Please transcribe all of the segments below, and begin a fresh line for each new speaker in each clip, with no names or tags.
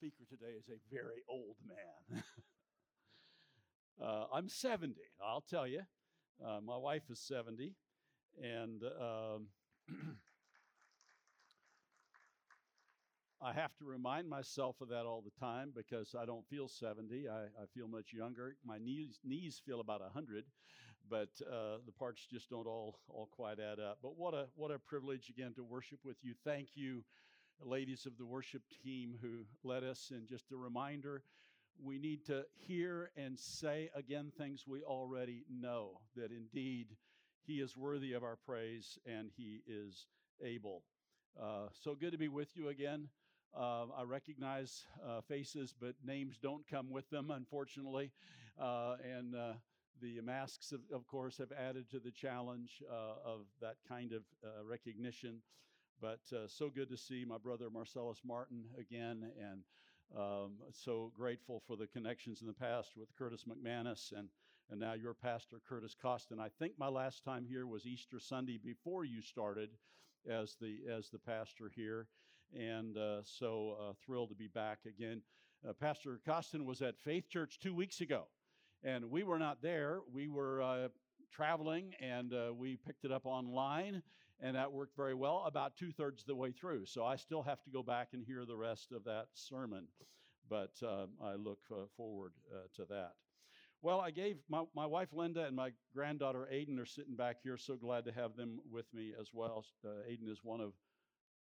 speaker today is a very old man. uh, I'm 70, I'll tell you. Uh, my wife is 70, and um, I have to remind myself of that all the time because I don't feel 70. I, I feel much younger. My knees, knees feel about 100, but uh, the parts just don't all, all quite add up. But what a, what a privilege again to worship with you. Thank you, ladies of the worship team who led us. And just a reminder we need to hear and say again things we already know that indeed He is worthy of our praise and He is able. Uh, so good to be with you again. Uh, I recognize uh, faces, but names don't come with them, unfortunately. Uh, and uh, the masks, of, of, course, have added to the challenge uh, of that kind of recognition. But so good to see my brother Marcellus Martin again, and um, so grateful for the connections in the past with Curtis McManus and, and now your pastor, Curtis Costin. I think my last time here was Easter Sunday before you started as the, as the pastor here and uh, so uh, thrilled to be back again. Uh, Pastor Costin was at Faith Church two weeks ago, and we were not there. We were uh, traveling, and uh, we picked it up online, and that worked very well about two thirds of the way through. So I still have to go back and hear the rest of that sermon, but uh, I look forward to that. Well, I gave my, my wife Linda and my granddaughter Aiden are sitting back here. So glad to have them with me as well. Uh, Aiden is one of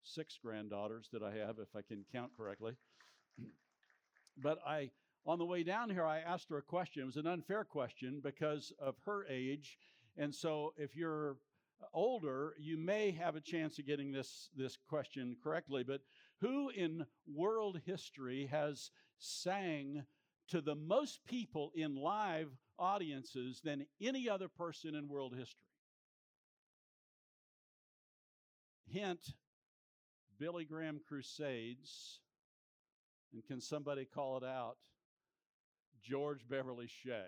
six granddaughters that I have, if I can count correctly. but I, on the way down here, I asked her a question. It was an unfair question because of her age. And so if you're older, you may have a chance of getting this, this question correctly. But who in world history has sang to the most people in live audiences than any other person in world history? Hint Billy Graham Crusades, and can somebody call it out? George Beverly Shea.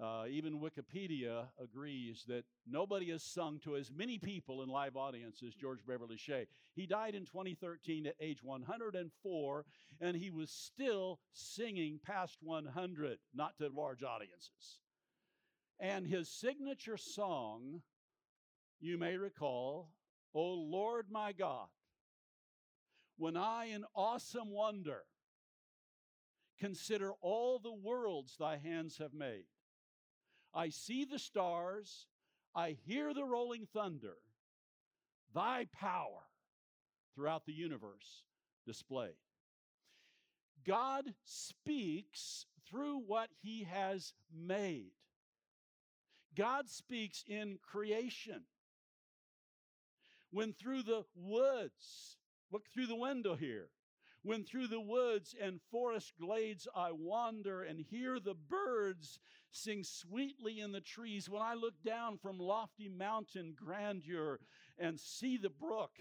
Uh, even Wikipedia agrees that nobody has sung to as many people in live audience as George Beverly Shea. He died in 2013 at age 104, and he was still singing past 100, not to large audiences. And his signature song, you may recall, O Lord my God, when I in awesome wonder consider all the worlds thy hands have made, I see the stars, I hear the rolling thunder, thy power throughout the universe displayed. God speaks through what he has made. God speaks in creation when through the woods, look through the window here, when through the woods and forest glades I wander and hear the birds sing sweetly in the trees, when I look down from lofty mountain grandeur and see the brook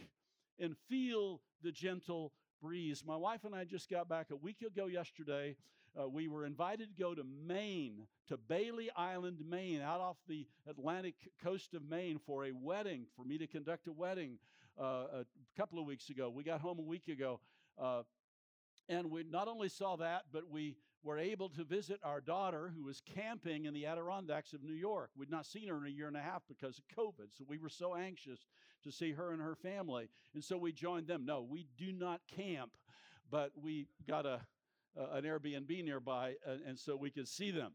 and feel the gentle breeze. My wife and I just got back a week ago yesterday uh, we were invited to go to Maine, to Bailey Island, Maine, out off the Atlantic coast of Maine for a wedding, for me to conduct a wedding uh, a couple of weeks ago. We got home a week ago. Uh, and we not only saw that, but we were able to visit our daughter who was camping in the Adirondacks of New York. We'd not seen her in a year and a half because of COVID. So we were so anxious to see her and her family. And so we joined them. No, we do not camp, but we got a uh, an Airbnb nearby, uh, and so we could see them.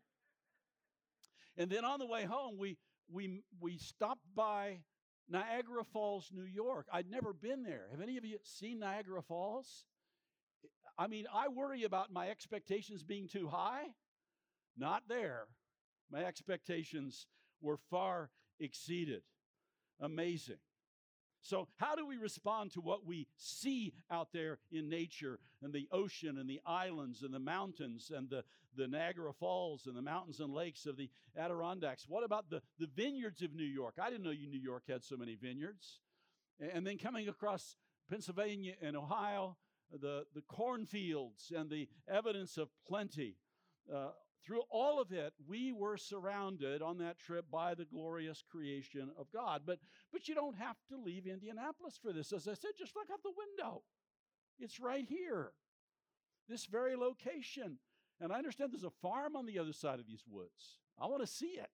And then on the way home, we we we stopped by Niagara Falls, New York. I'd never been there. Have any of you seen Niagara Falls? I mean, I worry about my expectations being too high. Not there. My expectations were far exceeded. Amazing. So, how do we respond to what we see out there in nature and the ocean and the islands and the mountains and the, the Niagara Falls and the mountains and lakes of the Adirondacks? What about the, the vineyards of New York? I didn't know you New York had so many vineyards. And then coming across Pennsylvania and Ohio, the, the cornfields and the evidence of plenty. Uh, through all of it, we were surrounded on that trip by the glorious creation of God. But, but you don't have to leave Indianapolis for this. As I said, just look out the window. It's right here, this very location. And I understand there's a farm on the other side of these woods. I want to see it.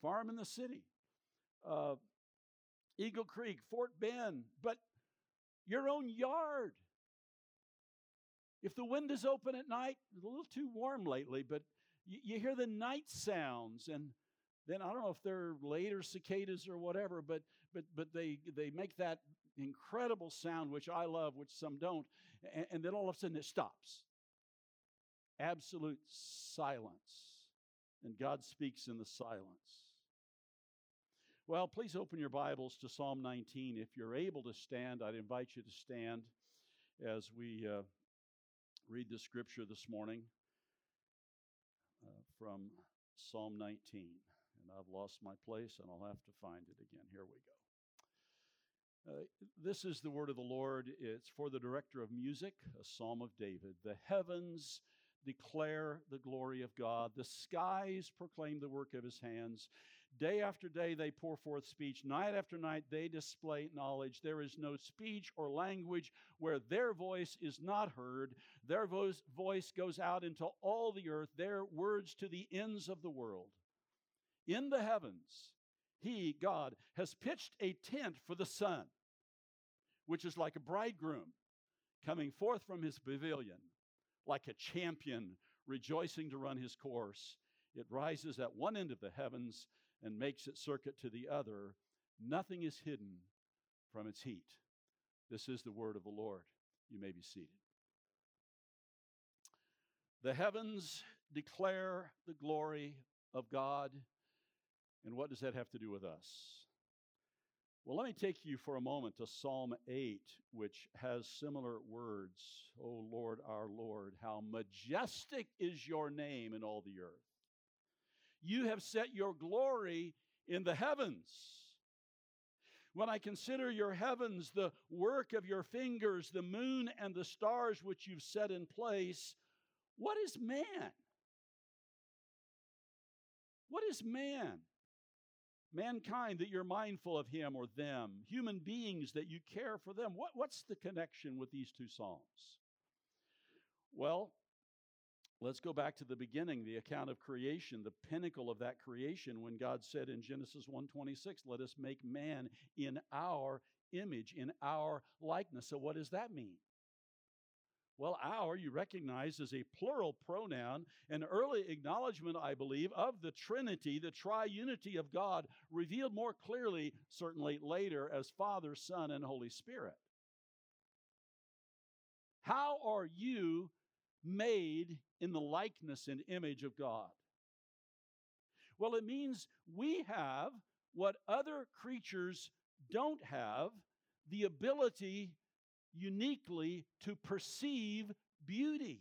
Farm in the city. Uh, Eagle Creek, Fort Bend, but your own yard. If the wind is open at night, a little too warm lately, but you, you hear the night sounds and then I don't know if they're later cicadas or whatever, but but but they they make that incredible sound which I love, which some don't, and, and then all of a sudden it stops. Absolute silence. And God speaks in the silence. Well, please open your Bibles to Psalm 19. If you're able to stand, I'd invite you to stand as we uh, read the scripture this morning uh, from Psalm 19. And I've lost my place and I'll have to find it again. Here we go. Uh, this is the word of the Lord. It's for the director of music, a psalm of David. The heavens declare the glory of God, the skies proclaim the work of his hands. Day after day, they pour forth speech. Night after night, they display knowledge. There is no speech or language where their voice is not heard. Their voice goes out into all the earth, their words to the ends of the world. In the heavens, He, God, has pitched a tent for the sun, which is like a bridegroom coming forth from his pavilion, like a champion rejoicing to run his course. It rises at one end of the heavens and makes its circuit to the other. Nothing is hidden from its heat. This is the word of the Lord. You may be seated. The heavens declare the glory of God. And what does that have to do with us? Well, let me take you for a moment to Psalm 8, which has similar words. O Lord, our Lord, how majestic is your name in all the earth. You have set your glory in the heavens. When I consider your heavens, the work of your fingers, the moon and the stars which you've set in place, what is man? What is man? Mankind that you're mindful of him or them, human beings that you care for them. What, what's the connection with these two Psalms? Well, Let's go back to the beginning, the account of creation, the pinnacle of that creation when God said in Genesis 1:26, "Let us make man in our image, in our likeness." So what does that mean? Well, our, you recognize, is a plural pronoun, an early acknowledgement, I believe, of the Trinity, the triunity of God, revealed more clearly, certainly later, as Father, Son, and Holy Spirit. How are you made in the likeness and image of God? Well, it means we have what other creatures don't have the ability uniquely to perceive beauty,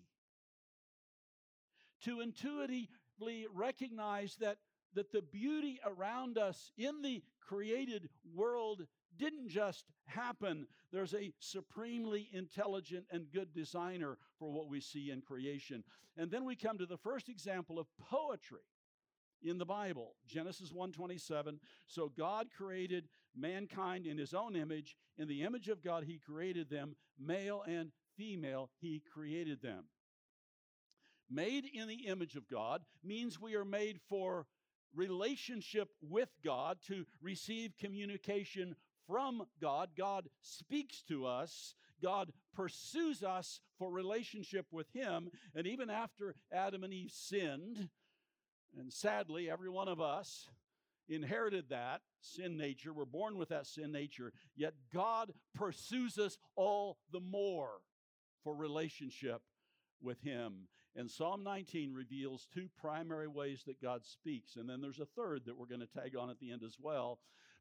to intuitively recognize that, that the beauty around us in the created world didn't just happen. There's a supremely intelligent and good designer for what we see in creation. And then we come to the first example of poetry in the Bible, Genesis 1:27. So God created mankind in his own image, in the image of God he created them, male and female he created them. Made in the image of God means we are made for relationship with God to receive communication from God. God speaks to us. God pursues us for relationship with Him. And even after Adam and Eve sinned, and sadly, every one of us inherited that sin nature, we're born with that sin nature, yet God pursues us all the more for relationship with Him. And Psalm 19 reveals two primary ways that God speaks. And then there's a third that we're going to tag on at the end as well.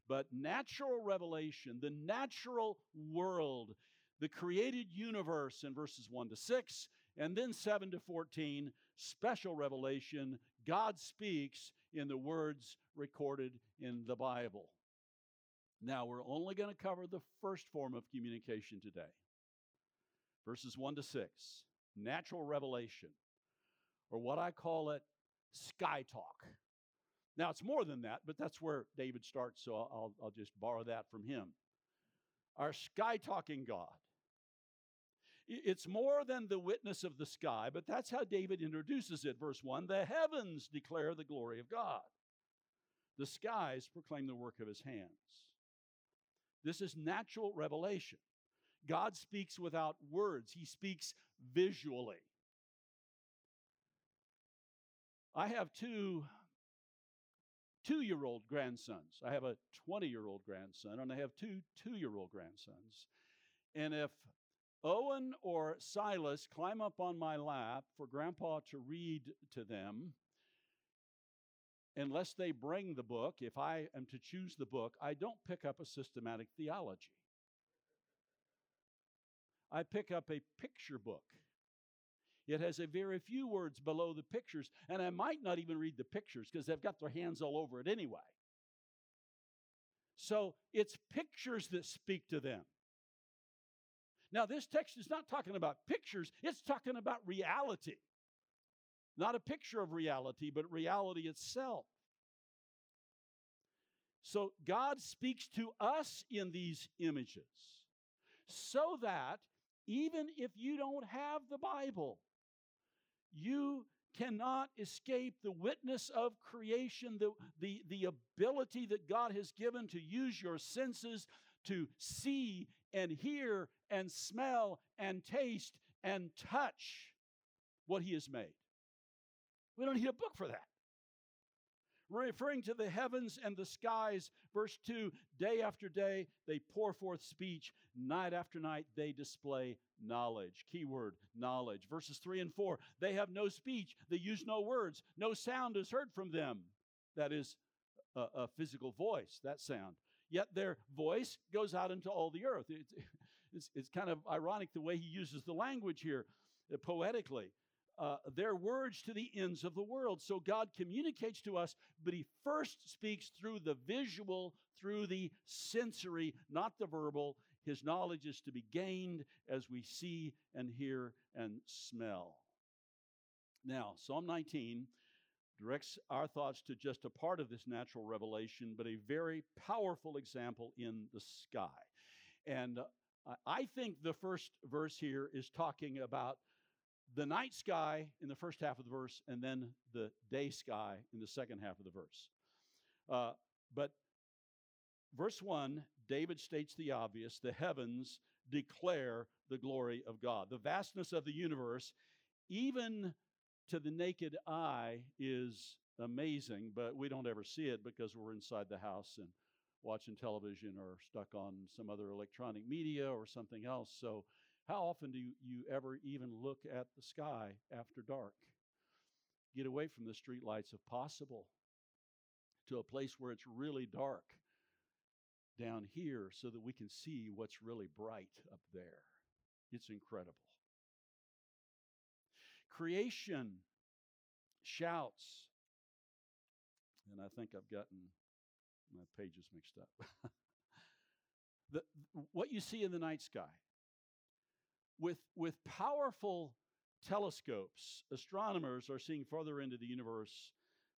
But natural revelation, the natural world, the created universe in verses 1 to 6, and then 7 to 14, special revelation, God speaks in the words recorded in the Bible. Now, we're only going to cover the first form of communication today verses 1 to 6, natural revelation, or what I call it, sky talk. Now, it's more than that, but that's where David starts, so I'll, I'll just borrow that from him. Our sky talking God. It's more than the witness of the sky, but that's how David introduces it. Verse 1 The heavens declare the glory of God, the skies proclaim the work of his hands. This is natural revelation. God speaks without words, he speaks visually. I have two two year old grandsons. I have a 20 year old grandson, and I have two two year old grandsons. And if Owen or Silas climb up on my lap for grandpa to read to them, unless they bring the book, if I am to choose the book, I don't pick up a systematic theology. I pick up a picture book. It has a very few words below the pictures, and I might not even read the pictures because they've got their hands all over it anyway. So it's pictures that speak to them. Now, this text is not talking about pictures, it's talking about reality. Not a picture of reality, but reality itself. So God speaks to us in these images so that even if you don't have the Bible, you cannot escape the witness of creation, the, the, the ability that God has given to use your senses to see and hear and smell and taste and touch what He has made. We don't need a book for that. Referring to the heavens and the skies, verse 2 day after day they pour forth speech, night after night they display knowledge. Keyword knowledge. Verses 3 and 4 they have no speech, they use no words, no sound is heard from them. That is a, a physical voice, that sound. Yet their voice goes out into all the earth. It's, it's, it's kind of ironic the way he uses the language here uh, poetically. Uh, their words to the ends of the world. So God communicates to us, but He first speaks through the visual, through the sensory, not the verbal. His knowledge is to be gained as we see and hear and smell. Now, Psalm 19 directs our thoughts to just a part of this natural revelation, but a very powerful example in the sky. And uh, I think the first verse here is talking about the night sky in the first half of the verse and then the day sky in the second half of the verse. Uh, but verse 1, David states the obvious the heavens declare the glory of God. The vastness of the universe, even to the naked eye, is amazing, but we don't ever see it because we're inside the house and watching television or stuck on some other electronic media or something else. So, how often do you ever even look at the sky after dark? Get away from the streetlights if possible to a place where it's really dark down here so that we can see what's really bright up there. It's incredible. Creation shouts, and I think I've gotten my pages mixed up. the, what you see in the night sky with, with powerful telescopes, astronomers are seeing further into the universe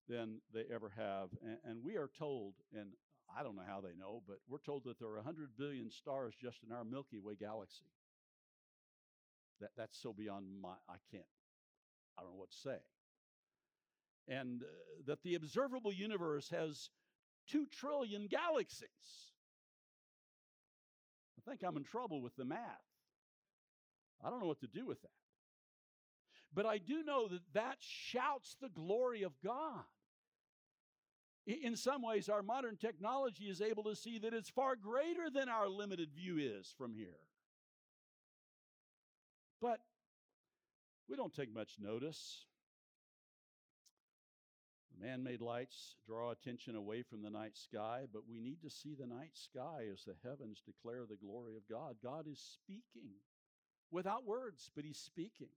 than they ever have. And, and, we are told, and I don't know how they know, but we're told that there are 100 billion stars just in our Milky Way galaxy. That, that's so beyond my, I can't, I don't know what to say. And uh, that the observable universe has 2 trillion galaxies. I think I'm in trouble with the math. I don't know what to do with that. But I do know that that shouts the glory of God. In some ways, our modern technology is able to see that it's far greater than our limited view is from here. But we don't take much notice. Man made lights draw attention away from the night sky, but we need to see the night sky as the heavens declare the glory of God. God is speaking without words, but He's speaking.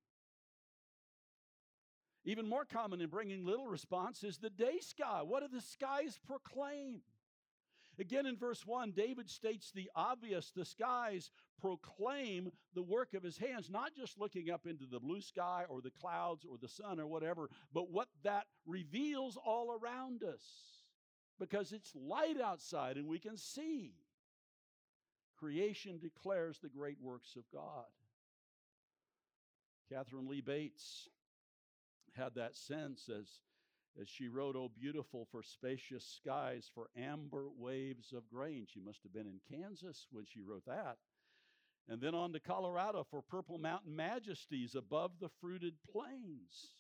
Even more common in bringing little response is the day sky. What do the skies proclaim? Again, in verse 1, David states the obvious the skies proclaim the work of his hands, not just looking up into the blue sky or the clouds or the sun or whatever, but what that reveals all around us because it's light outside and we can see. Creation declares the great works of God. Katharine Lee Bates had that sense as, as she wrote, Oh, beautiful for spacious skies, for amber waves of grain. She must have been in Kansas when she wrote that. And then on to Colorado for purple mountain majesties above the fruited plains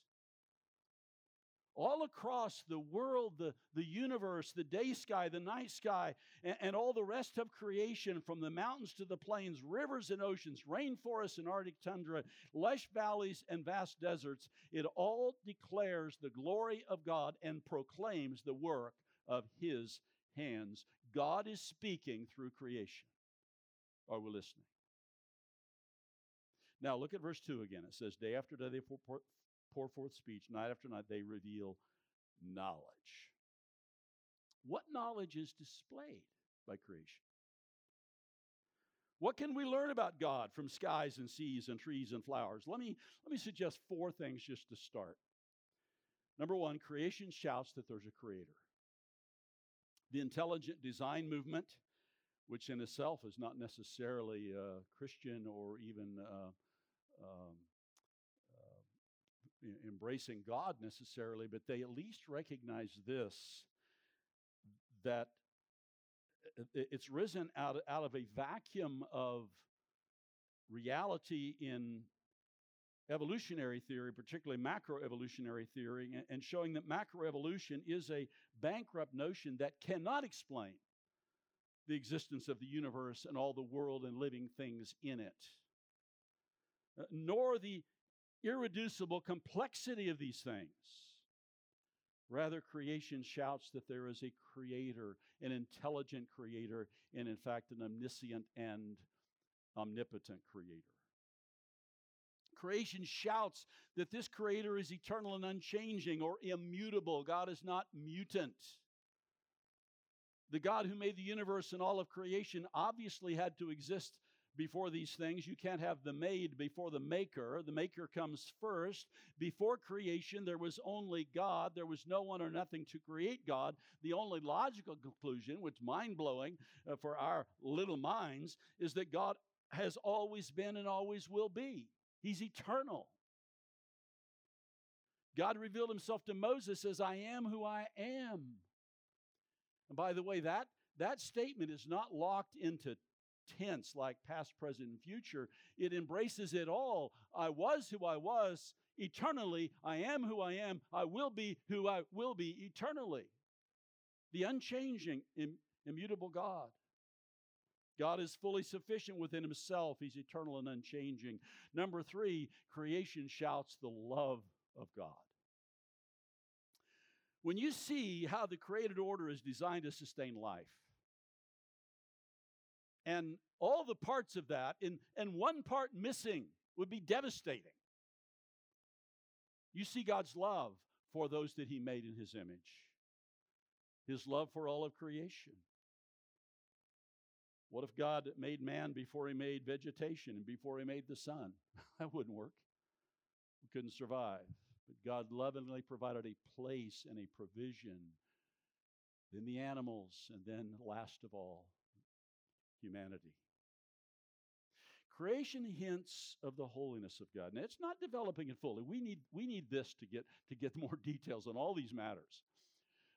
all across the world, the, the universe, the day sky, the night sky, and, and, all the rest of creation, from the mountains to the plains, rivers and oceans, rainforests and Arctic tundra, lush valleys and vast deserts, it all declares the glory of God and proclaims the work of His hands. God is speaking through creation. Are we listening? Now, look at verse 2 again. It says, Day after day they pour forth speech. Night after night, they reveal knowledge. What knowledge is displayed by creation? What can we learn about God from skies and seas and trees and flowers? Let me, let me suggest four things just to start. Number one, creation shouts that there's a creator. The intelligent design movement, which in itself is not necessarily uh, Christian or even uh, um, embracing God necessarily, but they at least recognize this that it's risen out, out of a vacuum of reality in evolutionary theory, particularly macroevolutionary theory, and showing that macroevolution is a bankrupt notion that cannot explain the existence of the universe and all the world and living things in it, uh, nor the irreducible complexity of these things. Rather, creation shouts that there is a creator, an intelligent creator, and in fact, an omniscient and omnipotent creator. Creation shouts that this creator is eternal and unchanging or immutable. God is not mutant. The God who made the universe and all of creation obviously had to exist before these things. You can't have the made before the maker. The maker comes first. Before creation, there was only God. There was no one or nothing to create God. The only logical conclusion, which mind blowing uh, for our little minds, is that God has always been and always will be. He's eternal. God revealed himself to Moses as I am who I am. And by the way, that, that statement is not locked into tense like past, present, and future. It embraces it all. I was who I was eternally. I am who I am. I will be who I will be eternally. The unchanging, Im- immutable God. God is fully sufficient within himself. He's eternal and unchanging. Number three, creation shouts the love of God. When you see how the created order is designed to sustain life, and all the parts of that, and, and one part missing would be devastating. You see God's love for those that He made in His image, His love for all of creation. What if God made man before He made vegetation and before He made the sun? that wouldn't work. We couldn't survive. But God lovingly provided a place and a provision. Then the animals, and then last of all, humanity. Creation hints of the holiness of God. Now it's not developing it fully. We need, we need this to get, to get more details on all these matters.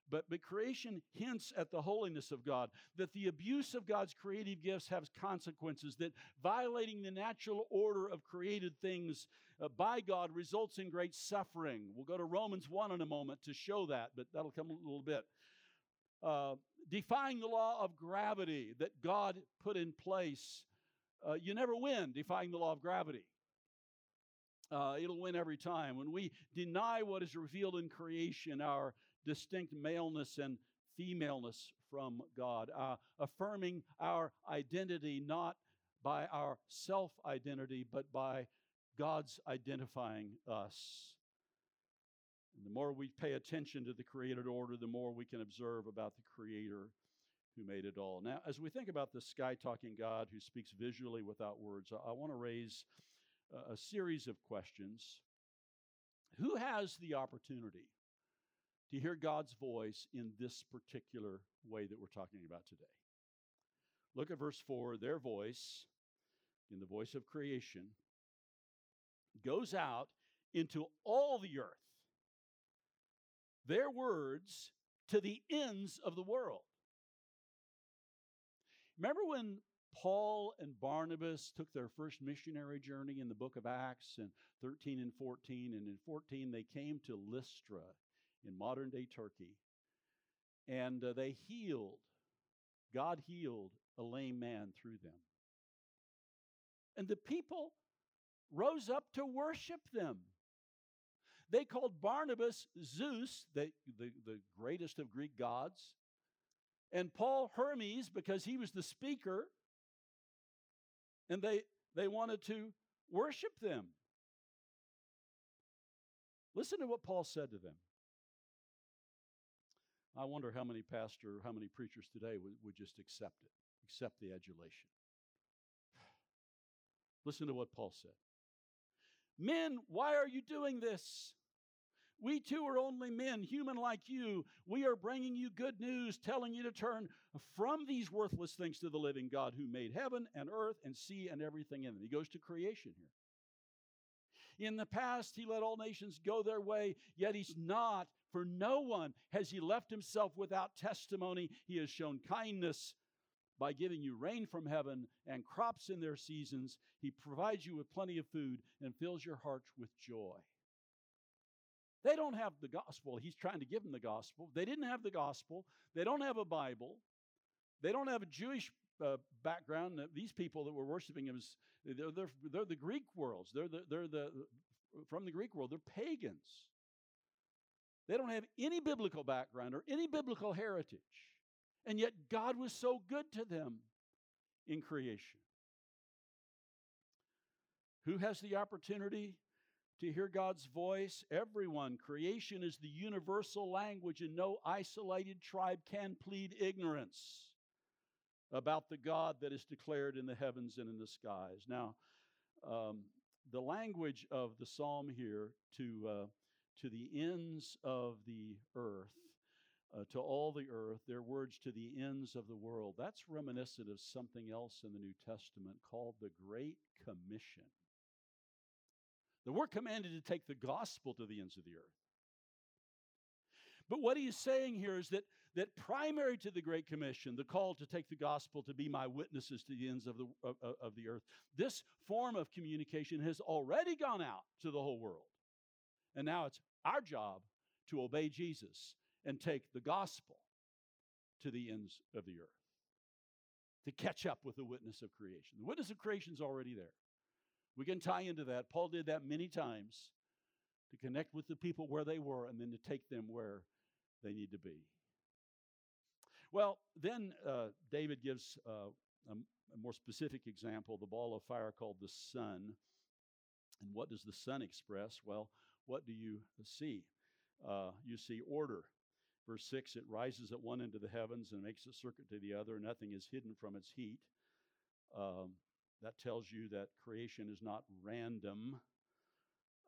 But, but creation hints at the holiness of God, that the abuse of God's creative gifts has consequences, that violating the natural order of created things uh, by God results in great suffering. We'll go to Romans 1 in a moment to show that, but that'll come a little bit. Uh, defying the law of gravity that God put in place. Uh, you never win defying the law of gravity. Uh, it'll win every time. When we deny what is revealed in creation, our distinct maleness and femaleness from God, uh, affirming our identity not by our self identity, but by God's identifying us. And the more we pay attention to the created order, the more we can observe about the Creator who made it all. Now, as we think about the sky talking God who speaks visually without words, I, I want to raise a, a series of questions. Who has the opportunity to hear God's voice in this particular way that we're talking about today? Look at verse 4 their voice, in the voice of creation, goes out into all the earth. Their words to the ends of the world. Remember when Paul and Barnabas took their first missionary journey in the book of Acts in 13 and 14. And in 14, they came to Lystra in modern day Turkey. And uh, they healed, God healed a lame man through them. And the people rose up to worship them. They called Barnabas Zeus, the, the, the greatest of Greek gods, and Paul Hermes because he was the speaker and they, they wanted to worship them. Listen to what Paul said to them. I wonder how many pastor, how many preachers today would, would just accept it, accept the adulation. Listen to what Paul said. Men, why are you doing this? We too are only men, human like you. We are bringing you good news, telling you to turn from these worthless things to the living God who made heaven and earth and sea and everything in them. He goes to creation here. In the past, he let all nations go their way, yet he's not. For no one has he left himself without testimony. He has shown kindness by giving you rain from heaven and crops in their seasons. He provides you with plenty of food and fills your hearts with joy. They don't have the gospel. He's trying to give them the gospel. They didn't have the gospel. They don't have a Bible. They don't have a Jewish uh, background. These people that were worshiping him, they're, they're, they're the Greek worlds. They're the, they're the from the Greek world. They're pagans. They don't have any biblical background or any biblical heritage. And yet God was so good to them in creation. Who has the opportunity to hear God's voice. Everyone, creation is the universal language, and no isolated tribe can plead ignorance about the God that is declared in the heavens and in the skies. Now, um, the language of the psalm here to, uh, to the ends of the earth, uh, to all the earth, their words to the ends of the world, that's reminiscent of something else in the New Testament called the Great Commission. That we're commanded to take the gospel to the ends of the earth. But what he's saying here is that, that primary to the Great Commission, the call to take the gospel to be my witnesses to the ends of the, of, of the earth, this form of communication has already gone out to the whole world. And now it's our job to obey Jesus and take the gospel to the ends of the earth, to catch up with the witness of creation. The witness of creation is already there. We can tie into that. Paul did that many times to connect with the people where they were and then to take them where they need to be. Well, then uh, David gives uh, a, a more specific example the ball of fire called the sun. And what does the sun express? Well, what do you see? Uh, you see order. Verse 6 it rises at one end of the heavens and makes a circuit to the other. Nothing is hidden from its heat. Um, that tells you that creation is not random.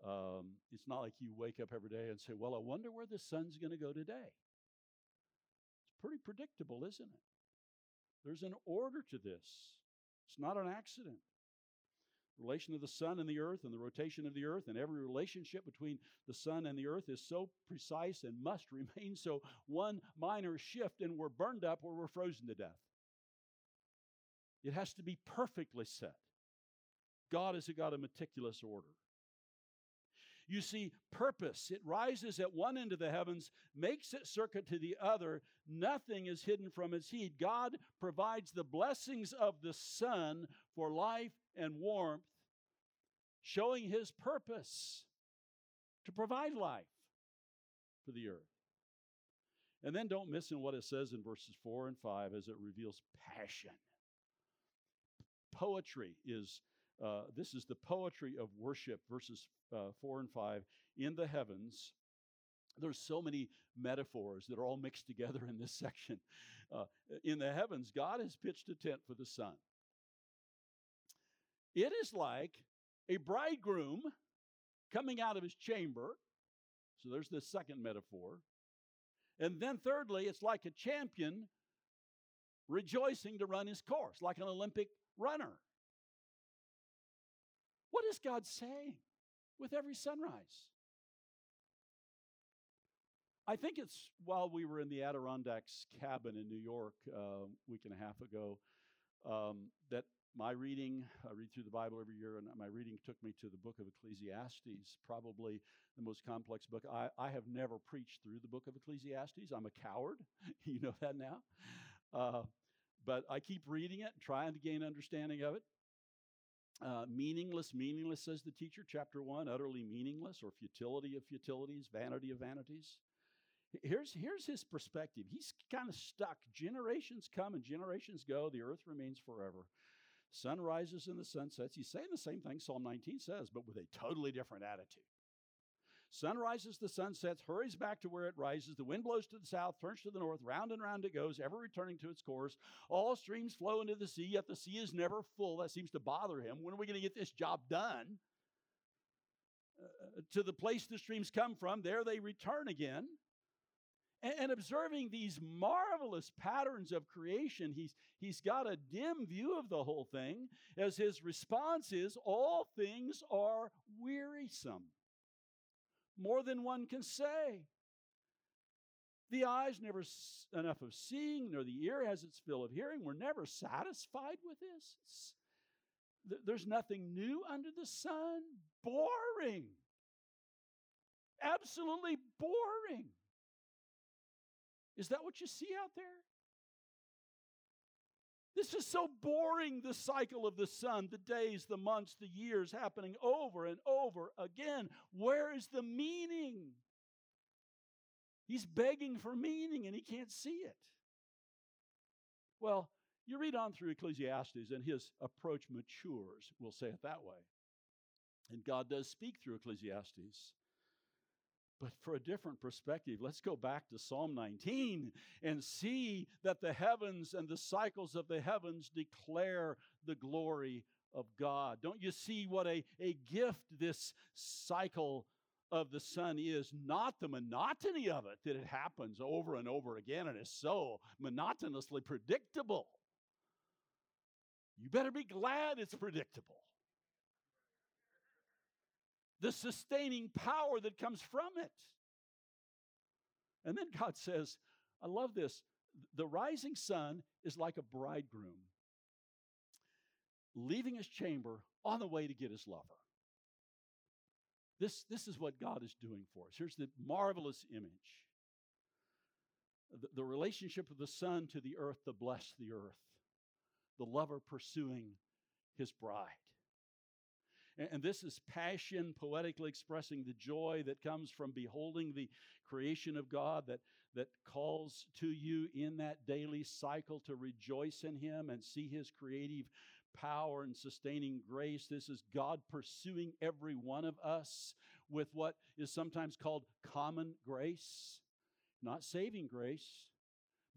Um, it's not like you wake up every day and say, Well, I wonder where the sun's going to go today. It's pretty predictable, isn't it? There's an order to this, it's not an accident. Relation of the sun and the earth and the rotation of the earth and every relationship between the sun and the earth is so precise and must remain so. One minor shift and we're burned up or we're frozen to death. It has to be perfectly set. God is a God of meticulous order. You see, purpose. It rises at one end of the heavens, makes its circuit to the other. Nothing is hidden from its heat. God provides the blessings of the sun for life and warmth, showing his purpose to provide life for the earth. And then don't miss in what it says in verses 4 and 5 as it reveals passion poetry is uh, this is the poetry of worship, verses uh, 4 and 5. In the heavens, there's so many metaphors that are all mixed together in this section. Uh, in the heavens, God has pitched a tent for the sun. It is like a bridegroom coming out of his chamber. So there's the second metaphor. And then, thirdly, it's like a champion rejoicing to run his course, like an Olympic runner. What is God saying? with every sunrise. I think it's while we were in the Adirondacks cabin in New York uh, a week and a half ago um, that my reading, I read through the Bible every year, and my reading took me to the book of Ecclesiastes, probably the most complex book. I, I have never preached through the book of Ecclesiastes. I'm a coward. you know that now. Uh, but I keep reading it, trying to gain understanding of it. Uh, meaningless, meaningless, says the teacher, chapter one, utterly meaningless, or futility of futilities, vanity of vanities. Here's, here's his perspective. He's kind of stuck. Generations come and generations go. The earth remains forever. Sun rises and the sun sets. He's saying the same thing Psalm 19 says, but with a totally different attitude. Sun rises, the sun sets, hurries back to where it rises. The wind blows to the south, turns to the north, round and round it goes, ever returning to its course. All streams flow into the sea, yet the sea is never full. That seems to bother him. When are we going to get this job done? Uh, to the place the streams come from, there they return again. And, observing these marvelous patterns of creation, he's, he's got a dim view of the whole thing as his response is all things are wearisome. More than one can say. The eye's never enough of seeing, nor the ear has its fill of hearing. We're never satisfied with this. Th- there's nothing new under the sun. Boring. Absolutely boring. Is that what you see out there? This is so boring, the cycle of the sun, the days, the months, the years happening over and over again. Where is the meaning? He's begging for meaning and he can't see it. Well, you read on through Ecclesiastes and his approach matures, we'll say it that way. And God does speak through Ecclesiastes. But for a different perspective, let's go back to Psalm 19 and see that the heavens and the cycles of the heavens declare the glory of God. Don't you see what a, a gift this cycle of the sun is? Not the monotony of it, that it happens over and over again and is so monotonously predictable. You better be glad it's predictable the sustaining power that comes from it. And then God says, I love this. The rising sun is like a bridegroom leaving his chamber on the way to get his lover. This, this is what God is doing for us. Here's the marvelous image the, the relationship of the sun to the earth to bless the earth, the lover pursuing his bride. And this is passion, poetically expressing the joy that comes from beholding the creation of God that, that calls to you in that daily cycle to rejoice in Him and see His creative power and sustaining grace. This is God pursuing every one of us with what is sometimes called common grace, not saving grace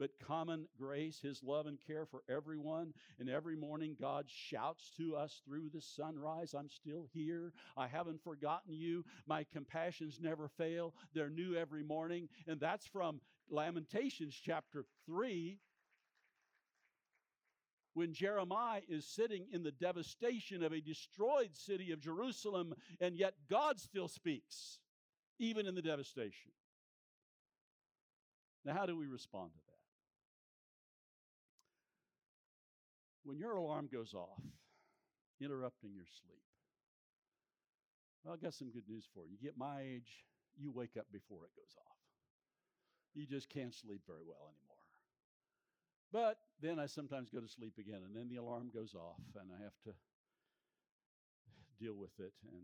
but common grace, His love and care for everyone. And every morning, God shouts to us through the sunrise I'm still here. I haven't forgotten you. My compassions never fail. They're new every morning. And that's from Lamentations chapter 3 when Jeremiah is sitting in the devastation of a destroyed city of Jerusalem, and yet God still speaks, even in the devastation. Now, how do we respond to that? When your alarm goes off, interrupting your sleep, well, I got some good news for you. You get my age, you wake up before it goes off. You just can't sleep very well anymore. But then I sometimes go to sleep again, and then the alarm goes off, and I have to deal with it. And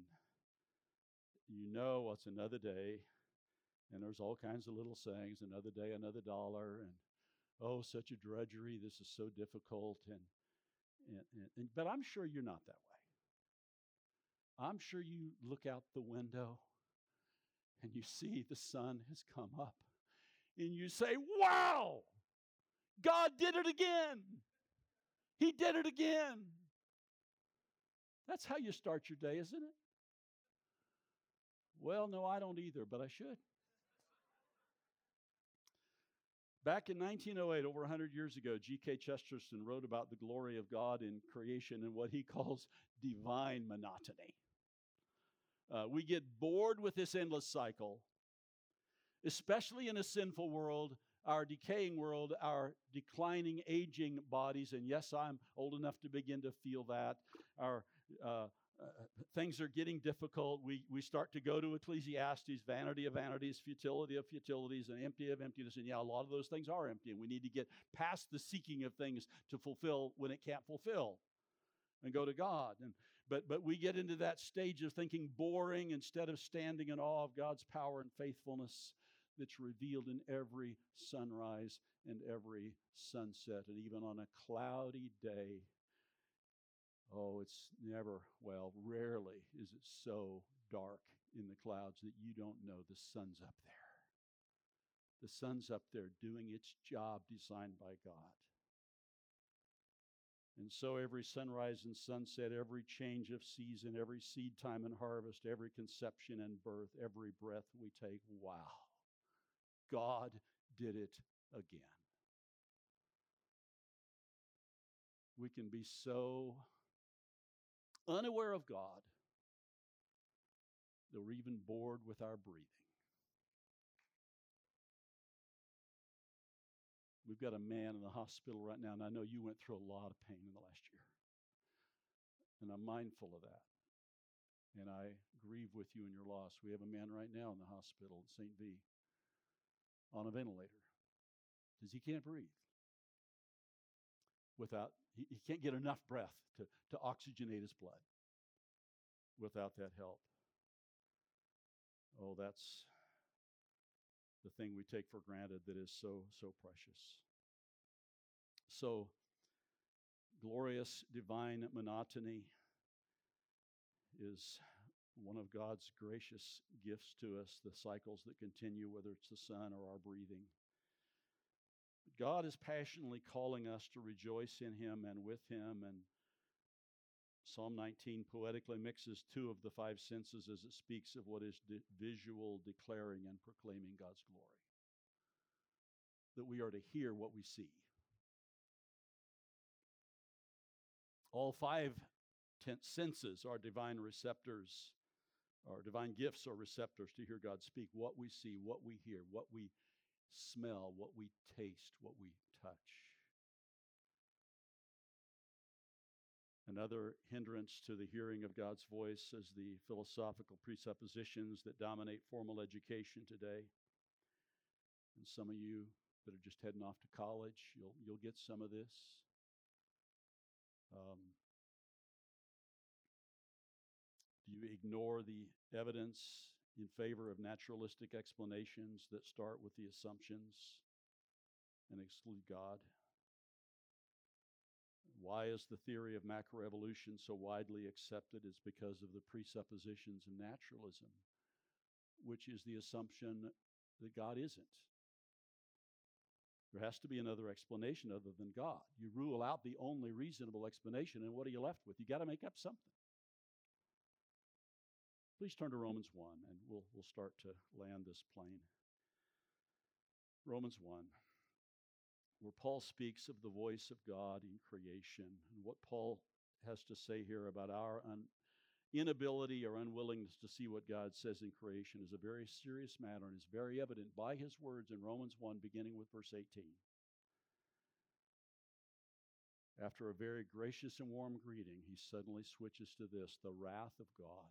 you know what's another day, and there's all kinds of little sayings another day, another dollar, and oh, such a drudgery, this is so difficult. And and, and, but I'm sure you're not that way. I'm sure you look out the window and you see the sun has come up and you say, Wow, God did it again. He did it again. That's how you start your day, isn't it? Well, no, I don't either, but I should. Back in 1908, over 100 years ago, G.K. Chesterton wrote about the glory of God in creation and what he calls divine monotony. Uh, we get bored with this endless cycle, especially in a sinful world, our decaying world, our declining, aging bodies. And yes, I'm old enough to begin to feel that. Our uh, uh, things are getting difficult. We, we start to go to Ecclesiastes, vanity of vanities, futility of futilities, and empty of emptiness. And yeah, a lot of those things are empty. And we need to get past the seeking of things to fulfill when it can't fulfill and go to God. And but but we get into that stage of thinking boring instead of standing in awe of God's power and faithfulness that's revealed in every sunrise and every sunset. And even on a cloudy day, Oh, it's never, well, rarely is it so dark in the clouds that you don't know the sun's up there. The sun's up there doing its job designed by God. And so every sunrise and sunset, every change of season, every seed time and harvest, every conception and birth, every breath we take, wow, God did it again. We can be so unaware of God that we're even bored with our breathing. We've got a man in the hospital right now, and I know you went through a lot of pain in the last year. And I'm mindful of that. And I grieve with you in your loss. We have a man right now in the hospital at St. V on a ventilator because he can't breathe without he, he can't get enough breath to, to oxygenate his blood without that help. Oh, that's the thing we take for granted that is so, so precious. So, glorious divine monotony is one of God's gracious gifts to us, the cycles that continue, whether it's the sun or our breathing. God is passionately calling us to rejoice in Him and with Him. And Psalm 19 poetically mixes two of the five senses as it speaks of what is de- visual declaring and proclaiming God's glory. That we are to hear what we see. All five senses are divine receptors, or divine gifts or receptors to hear God speak. What we see, what we hear, what we smell, what we taste, what we touch. Another hindrance to the hearing of God's voice is the philosophical presuppositions that dominate formal education today. And some of you that are just heading off to college, you'll, you'll get some of this. Um, do you ignore the evidence in favor of naturalistic explanations that start with the assumptions and exclude God? Why is the theory of macroevolution so widely accepted? It's because of the presuppositions of naturalism, which is the assumption that God isn't. There has to be another explanation other than God. You rule out the only reasonable explanation, and what are you left with? You got to make up something. Please turn to Romans 1 and we'll, we'll start to land this plane. Romans 1, where Paul speaks of the voice of God in creation and what Paul has to say here about our un- inability or unwillingness to see what God says in creation is a very serious matter and is very evident by his words in Romans 1, beginning with verse 18. After a very gracious and warm greeting, he suddenly switches to this the wrath of God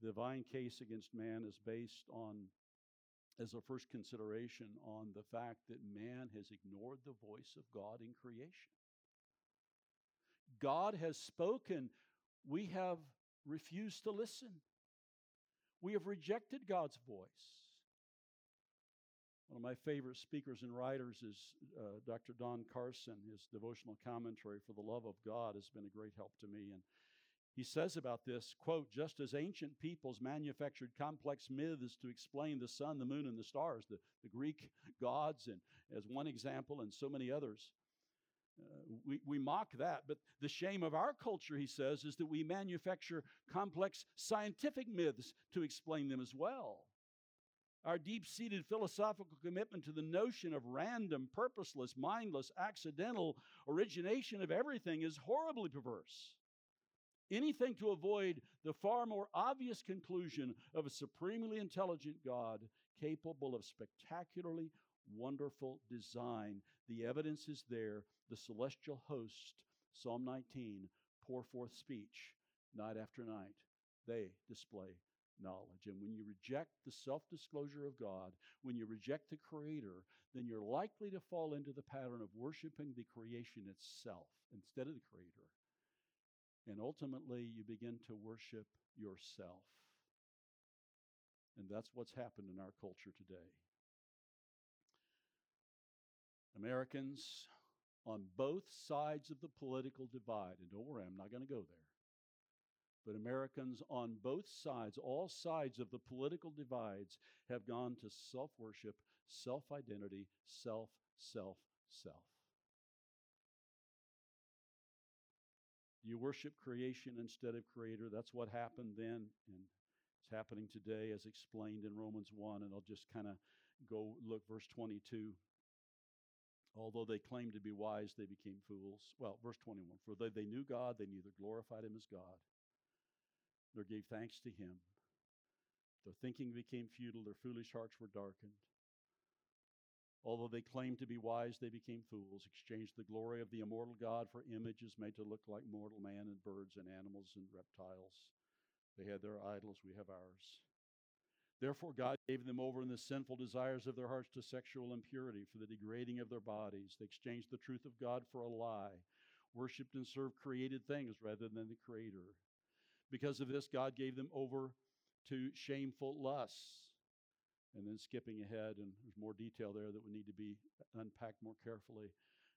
The divine case against man is based on, as a first consideration, on the fact that man has ignored the voice of God in creation. God has spoken, we have refused to listen. We have rejected God's voice. One of my favorite speakers and writers is uh, Dr. Don Carson. His devotional commentary for the love of God has been a great help to me. And He says about this, quote, just as ancient peoples manufactured complex myths to explain the sun, the moon, and the stars, the, the Greek gods, and as one example, and so many others. Uh, we, we mock that, but the shame of our culture, he says, is that we manufacture complex scientific myths to explain them as well. Our deep seated philosophical commitment to the notion of random, purposeless, mindless, accidental origination of everything is horribly perverse. Anything to avoid the far more obvious conclusion of a supremely intelligent God capable of spectacularly wonderful design. The evidence is there. The celestial host, Psalm 19, pour forth speech night after night. They display knowledge. And when you reject the self disclosure of God, when you reject the Creator, then you're likely to fall into the pattern of worshiping the creation itself instead of the Creator. And ultimately, you begin to worship yourself. And that's what's happened in our culture today. Americans on both sides of the political divide, and don't worry, I'm not going to go there but Americans on both sides, all sides of the political divides, have gone to self worship, self identity, self, self, self. You worship creation instead of creator? That's what happened then, and it's happening today as explained in Romans 1. And I'll just kind of go look, verse 22. Although they claimed to be wise, they became fools. Well, verse 21 For they, they knew God, they neither glorified him as God nor gave thanks to him. Their thinking became futile, their foolish hearts were darkened. Although they claimed to be wise, they became fools, exchanged the glory of the immortal God for images made to look like mortal man and birds and animals and reptiles. They had their idols, we have ours. Therefore, God gave them over in the sinful desires of their hearts to sexual impurity, for the degrading of their bodies. They exchanged the truth of God for a lie, worshiped and served created things rather than the Creator. Because of this, God gave them over to shameful lusts. And then skipping ahead, and there's more detail there that would need to be unpacked more carefully.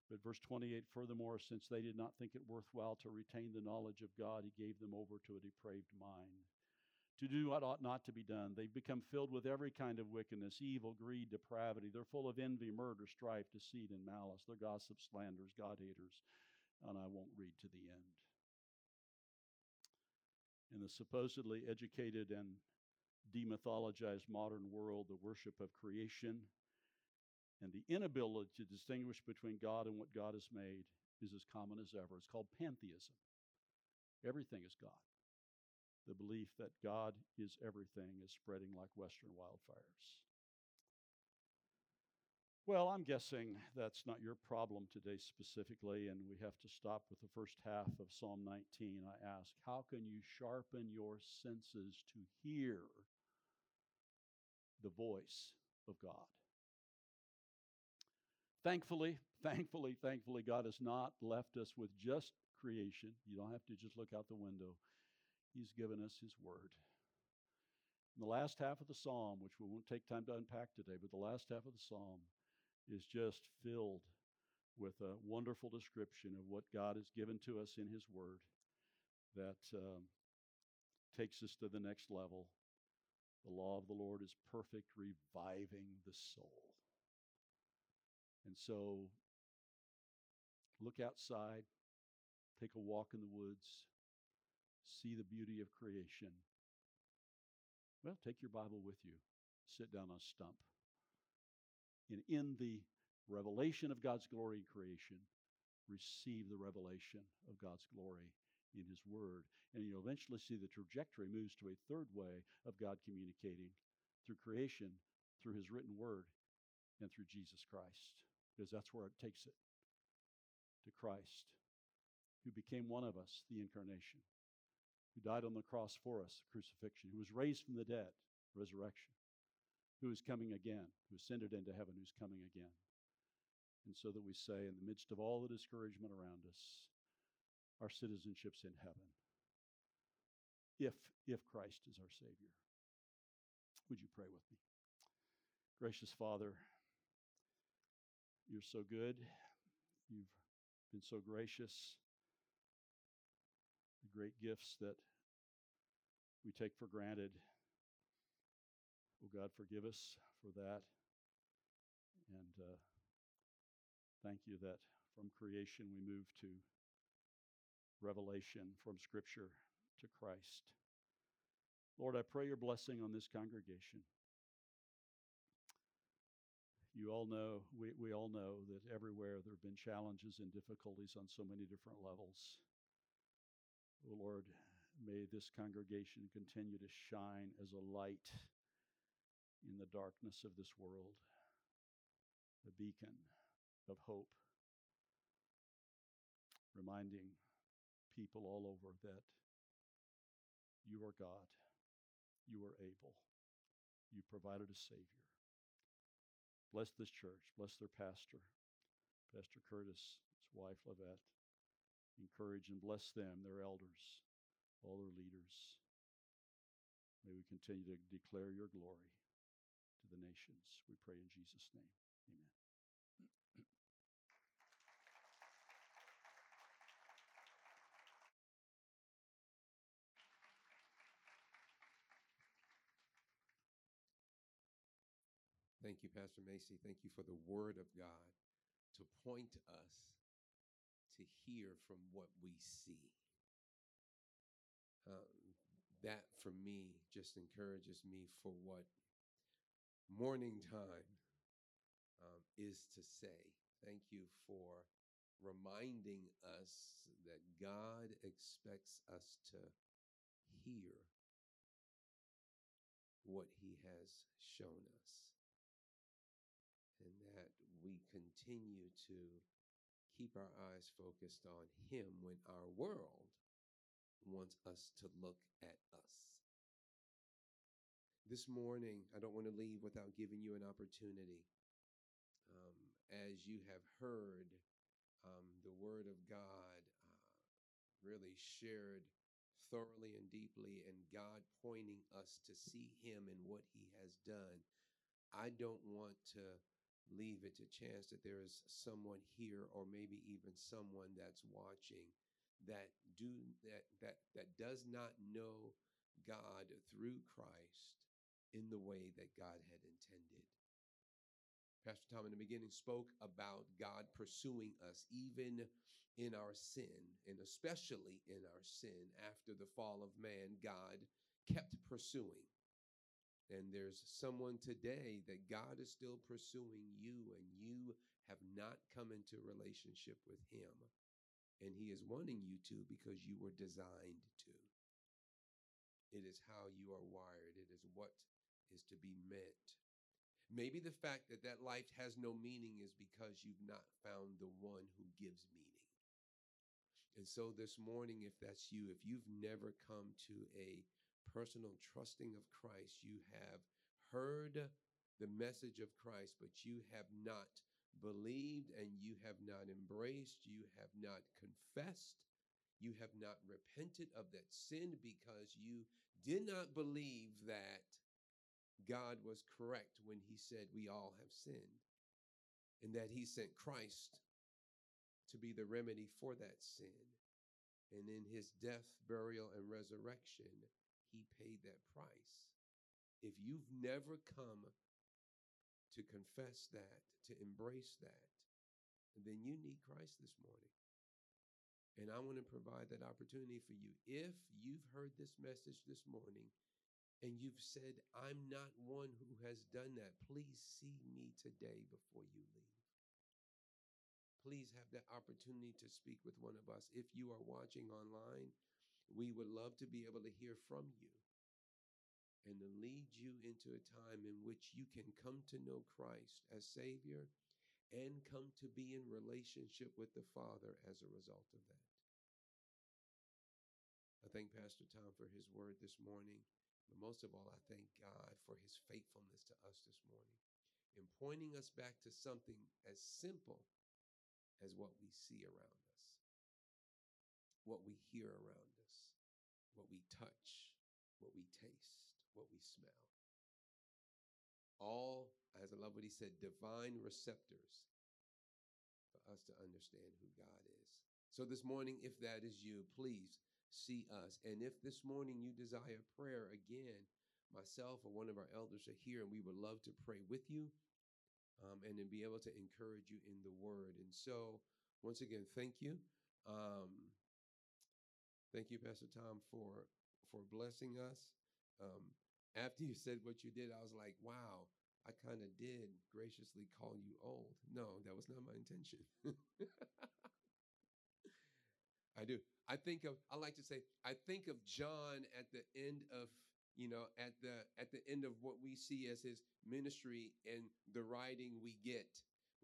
But verse 28 furthermore, since they did not think it worthwhile to retain the knowledge of God, he gave them over to a depraved mind. To do what ought not to be done. They've become filled with every kind of wickedness, evil, greed, depravity. They're full of envy, murder, strife, deceit, and malice. They're gossips, slanders, God haters. And I won't read to the end in the supposedly educated and demythologized modern world, the worship of creation and the inability to distinguish between God and what God has made is as common as ever. It's called pantheism. Everything is God. The belief that God is everything is spreading like Western wildfires. Well, I'm guessing that's not your problem today specifically, and we have to stop with the first half of Psalm 19. I ask, how can you sharpen your senses to hear the voice of God? Thankfully, thankfully, thankfully, God has not left us with just creation. You don't have to just look out the window. He's given us His Word. The last half of the psalm, which we won't take time to unpack today, but the last half of the psalm is just filled with a wonderful description of what God has given to us in His Word that um, takes us to the next level. The law of the Lord is perfect, reviving the soul. And so, look outside, take a walk in the woods, see the beauty of creation. Well, take your Bible with you, sit down on a stump and in the revelation of God's glory in creation, receive the revelation of God's glory in His Word. And you'll eventually see the trajectory moves to a third way of God communicating through creation, through His written Word, and through Jesus Christ, because that's where it takes it to Christ, who became one of us, the incarnation, who died on the cross for us, crucifixion, who was raised from the dead, resurrection, who is coming again, who ascended into heaven, who's coming again. And so that we say, in the midst of all the discouragement around us, our citizenship's in heaven. If, if Christ is our Savior. Would you pray with me? Gracious Father, you're so good. You've been so gracious. the great gifts that we take for granted. Oh God, forgive us for that. And uh, thank you that from creation we move to revelation, from Scripture to Christ. Lord, I pray your blessing on this congregation. You all know, we, we all know that everywhere there have been challenges and difficulties on so many different levels. Oh Lord, may this congregation continue to shine as a light in the darkness of this world, a beacon of hope, reminding people all over that you are God you are able. You provided a Savior. Bless this church. Bless their pastor, Pastor Curtis, his wife, Lavette. Encourage and bless them, their elders, all their leaders. May we continue to declare your glory to the nations. We pray in Jesus' name. Amen.
Thank you, Pastor Macy. Thank you for the word of God to point us to hear from what we see. Um, that for me just encourages me for what morning time um, is to say. Thank you for reminding us that God expects us to hear what He has shown us and that we continue to keep our eyes focused on Him when our world wants us to look at us. This morning, I don't want to leave without giving you an opportunity. Um, as you have heard um, the Word of God uh, really shared thoroughly and deeply, and God pointing us to see Him and what He has done, I don't want to leave it to chance that there is someone here or maybe even someone that's watching that do that that that does not know God through Christ in the way that God had intended. Pastor Tom in the beginning spoke about God pursuing us even in our sin, and especially in our sin after the fall of man, God kept pursuing. And there's someone today that God is still pursuing you, and you have not come into relationship with Him. And He is wanting you to because you were designed to. It is how you are wired, it is what is to be meant. Maybe the fact that that life has no meaning is because you've not found the one who gives meaning. And so this morning, if that's you, if you've never come to a personal trusting of Christ, you have heard the message of Christ, but you have not believed and you have not embraced, you have not confessed, you have not repented of that sin because you did not believe that God was correct when he said we all have sinned and that he sent Christ to be the remedy for that sin. And in his death, burial, and resurrection, he paid that price. If you've never come to confess that, to embrace that, then you need Christ this morning. And I want to provide that opportunity for you. If you've heard this message this morning and you've said, I'm not one who has done that, please see me today before you leave. Please have that opportunity to speak with one of us. If you are watching online, we would love to be able to hear from you and to lead you into a time in which you can come to know Christ as Savior and come to be in relationship with the Father as a result of that. I thank Pastor Tom for his word this morning, but most of all, I thank God for his faithfulness to us this morning in pointing us back to something as simple as what we see around us, what we hear around what we touch, what we taste, what we smell. All, as I love what he said, divine receptors for us to understand who God is. So this morning, if that is you, please see us. And if this morning you desire prayer again, myself or one of our elders are here, and we would love to pray with you um, and then be able to encourage you in the word. And so, once again, thank you. Um, thank you, Pastor Tom, for for blessing us. Um, after you said what you did, I was like, wow, I kind of did graciously call you old. No, that was not my intention. I do. I think of, I like to say, I think of John at the end of, you know, at the at the end of what we see as his ministry and the writing we get.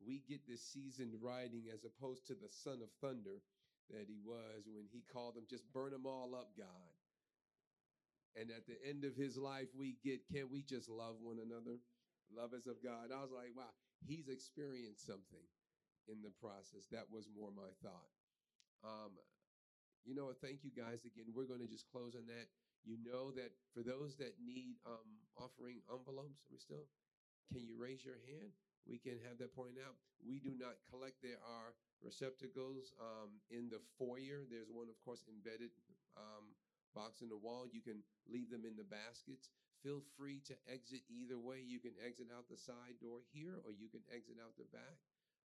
We get this seasoned writing as opposed to the son of thunder that he was when he called them, just burn them all up, God. And at the end of his life, we get, can we just love one another? Love as of God. I was like, wow, he's experienced something in the process. That was more my thought. Um, you know what? Thank you guys again. We're going to just close on that. You know that for those that need um, offering envelopes, are we still? Can you raise your hand? We can have that pointed out. We do not collect. There are receptacles um, in the foyer. There's one, of course, embedded um, box in the wall. You can leave them in the baskets. Feel free to exit either way. You can exit out the side door here, or you can exit out the back.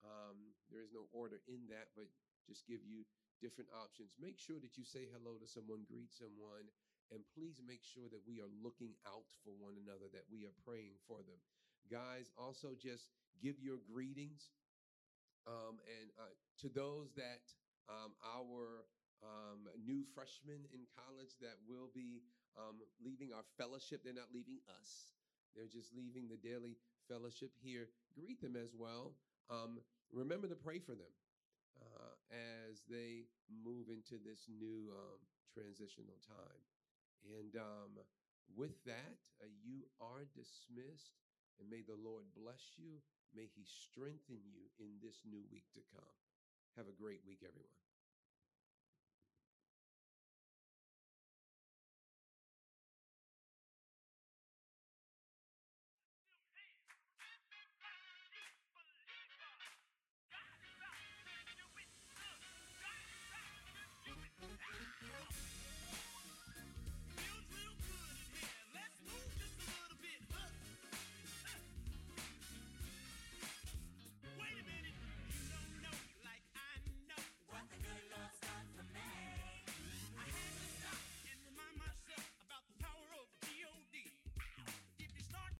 Um, there is no order in that, but just give you different options. Make sure that you say hello to someone, greet someone, and please make sure that we are looking out for one another, that we are praying for them. Guys, also just give your greetings. Um, and uh, to those that um, our um, new freshmen in college that will be um, leaving our fellowship, they're not leaving us. They're just leaving the daily fellowship here. Greet them as well. Um, remember to pray for them uh, as they move into this new um, transitional time. And with that, uh, you are dismissed, and may the Lord bless you. May He strengthen you in this new week to come. Have a great week, everyone.